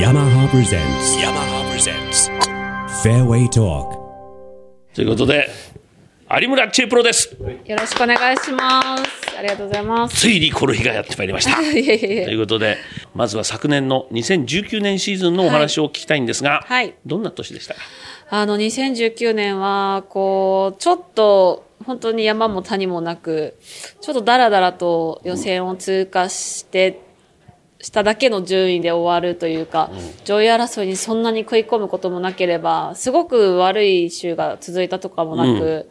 yamaha presents yamaha presents fairway talk ということで、有村チェプロです。よろしくお願いします。ありがとうございます。ついにこの日がやってまいりました。いえいえいえということで、まずは昨年の2019年シーズンのお話を聞きたいんですが、はいどんな年でした？かあの、2019年は、こう、ちょっと、本当に山も谷もなく、ちょっとダラダラと予選を通過して、しただけの順位で終わるというか、上位争いにそんなに食い込むこともなければ、すごく悪い週が続いたとかもなく、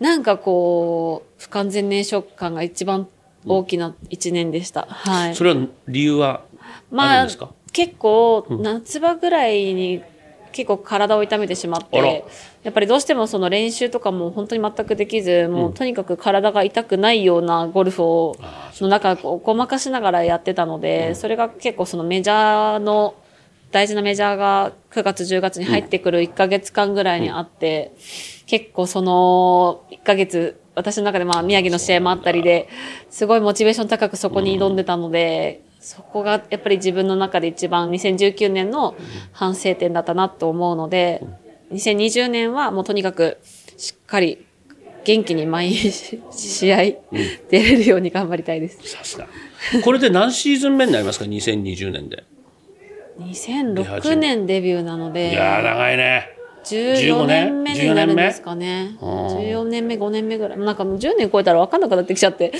なんかこう、不完全燃焼感が一番大きな一年でした。はい。それは理由はあまあるんですか、結構、夏場ぐらいに結構体を痛めてしまって、やっぱりどうしてもその練習とかも本当に全くできず、もうとにかく体が痛くないようなゴルフを、の中こうごまかしながらやってたので、それが結構そのメジャーの、大事なメジャーが9月10月に入ってくる1ヶ月間ぐらいにあって、結構その1ヶ月、私の中でまあ宮城の試合もあったりで、すごいモチベーション高くそこに挑んでたので、そこがやっぱり自分の中で一番2019年の反省点だったなと思うので、2020年はもうとにかくしっかり元気に毎日試合出れるように頑張りたいです。さすが。これで何シーズン目になりますか ?2020 年で。2006年デビューなのいで、やー、長いね。14年？目になるんです14かね。ん14年目、5年目ぐらい。なんかもう10年超えたら分かんなくなってきちゃって。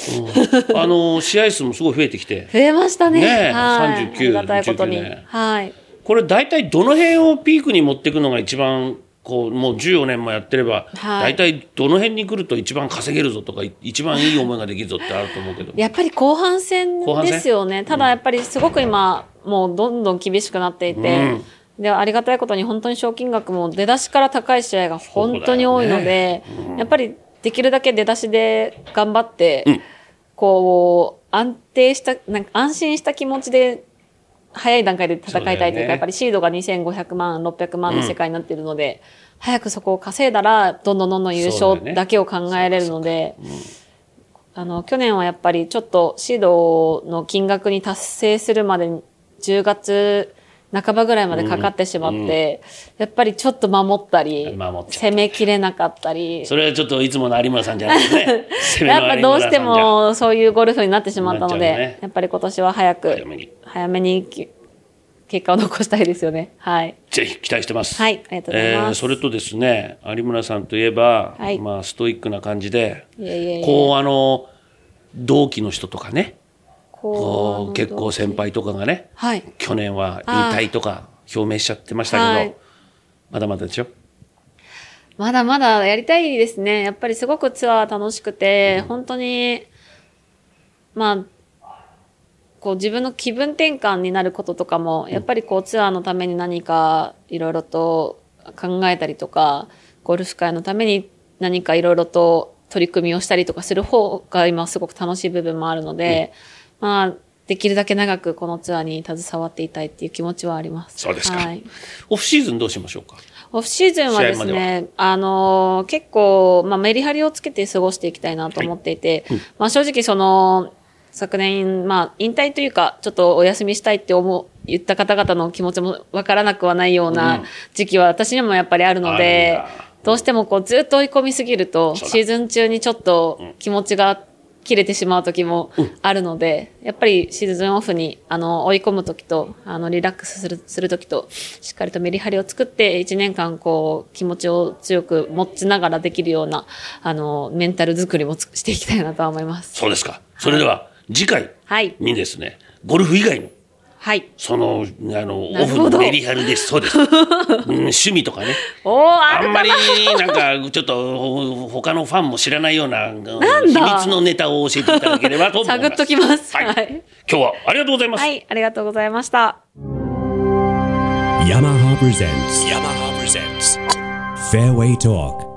あのー、試合数もすごい増えてきて。増えましたね。ねえはい。39ありがたいことに。19ねはい。これ大体どの辺をピークに持っていくのが一番こうもう14年もやってれば、はい大体どの辺に来ると一番稼げるぞとか一番いい思いができるぞってあると思うけどやっぱり後半戦後半戦ですよね。ただやっぱりすごく今、もうどんどん厳しくなっていて、で、ありがたいことに本当に賞金額も出だしから高い試合が本当に多いので、やっぱりできるだけ出だしで頑張って、こう、安定した、なんか安心した気持ちで、早い段階で戦いたいというか、ね。やっぱりシードが2500万、600万の世界になっているので、早くそこを稼いだら、どんどんどんどん優勝だけを考えれるので、あの、去年はやっぱりちょっとシードの金額に達成するまでに10月半ばぐらいまでかかってしまって、やっぱりちょっと守ったり、攻めきれなかったり、それはちょっといつもの有村さんじゃないですね。やっぱどうしてもそういうゴルフになってしまったので、やっぱり今年は早く、早めに。早めにき結果を残したいですよね。はい。ぜひ期待してます。はいありがとうございます。えーそれとですね有村さんといえば、はい。まあストイックな感じでいえいえいえ。こうあの同期の人とかね結構先輩とかがねはい。去年は引退とか表明しちゃってましたけど、はい。まだまだでしょ？まだまだやりたいですね。やっぱりすごくツアー楽しくて、本当に、まあ、こう自分の気分転換になることとかも、やっぱりこうツアーのために何かいろいろと考えたりとか、ゴルフ界のために何かいろいろと取り組みをしたりとかする方が今すごく楽しい部分もあるので、まあ、できるだけ長くこのツアーに携わっていたいっていう気持ちはあります。そうですか。はい。オフシーズンどうしましょうか？オフシーズンはですね、あのー結構、まあ、メリハリをつけて過ごしていきたいなと思っていて、まあ、正直その、昨年、まあ、引退というか、ちょっとお休みしたいって思う、言った方々の気持ちもわからなくはないような時期は私にもやっぱりあるので、あるんだどうしてもこうずっと追い込みすぎると、シーズン中にちょっと気持ちが切れてしまう時もあるので、やっぱりシーズンオフに、あの、追い込む時と、あの、リラックスする、する時と、しっかりとメリハリを作って、1年間こう、気持ちを強く持ちながらできるような、あの、メンタル作りもつしていきたいなとは思います。そうですかそれでは次回はい。にですねゴルフ以外のはい。そのあのオフのメリハリですそうです、うん趣味とかねあんまりなんかちょっとほ他のファンも知らないような秘だ密のネタを教えていただければと思います。探っときます。はい。はい。今日はありがとうございます。はい、ありがとうございました。yamaha presents yamaha presents fairway talk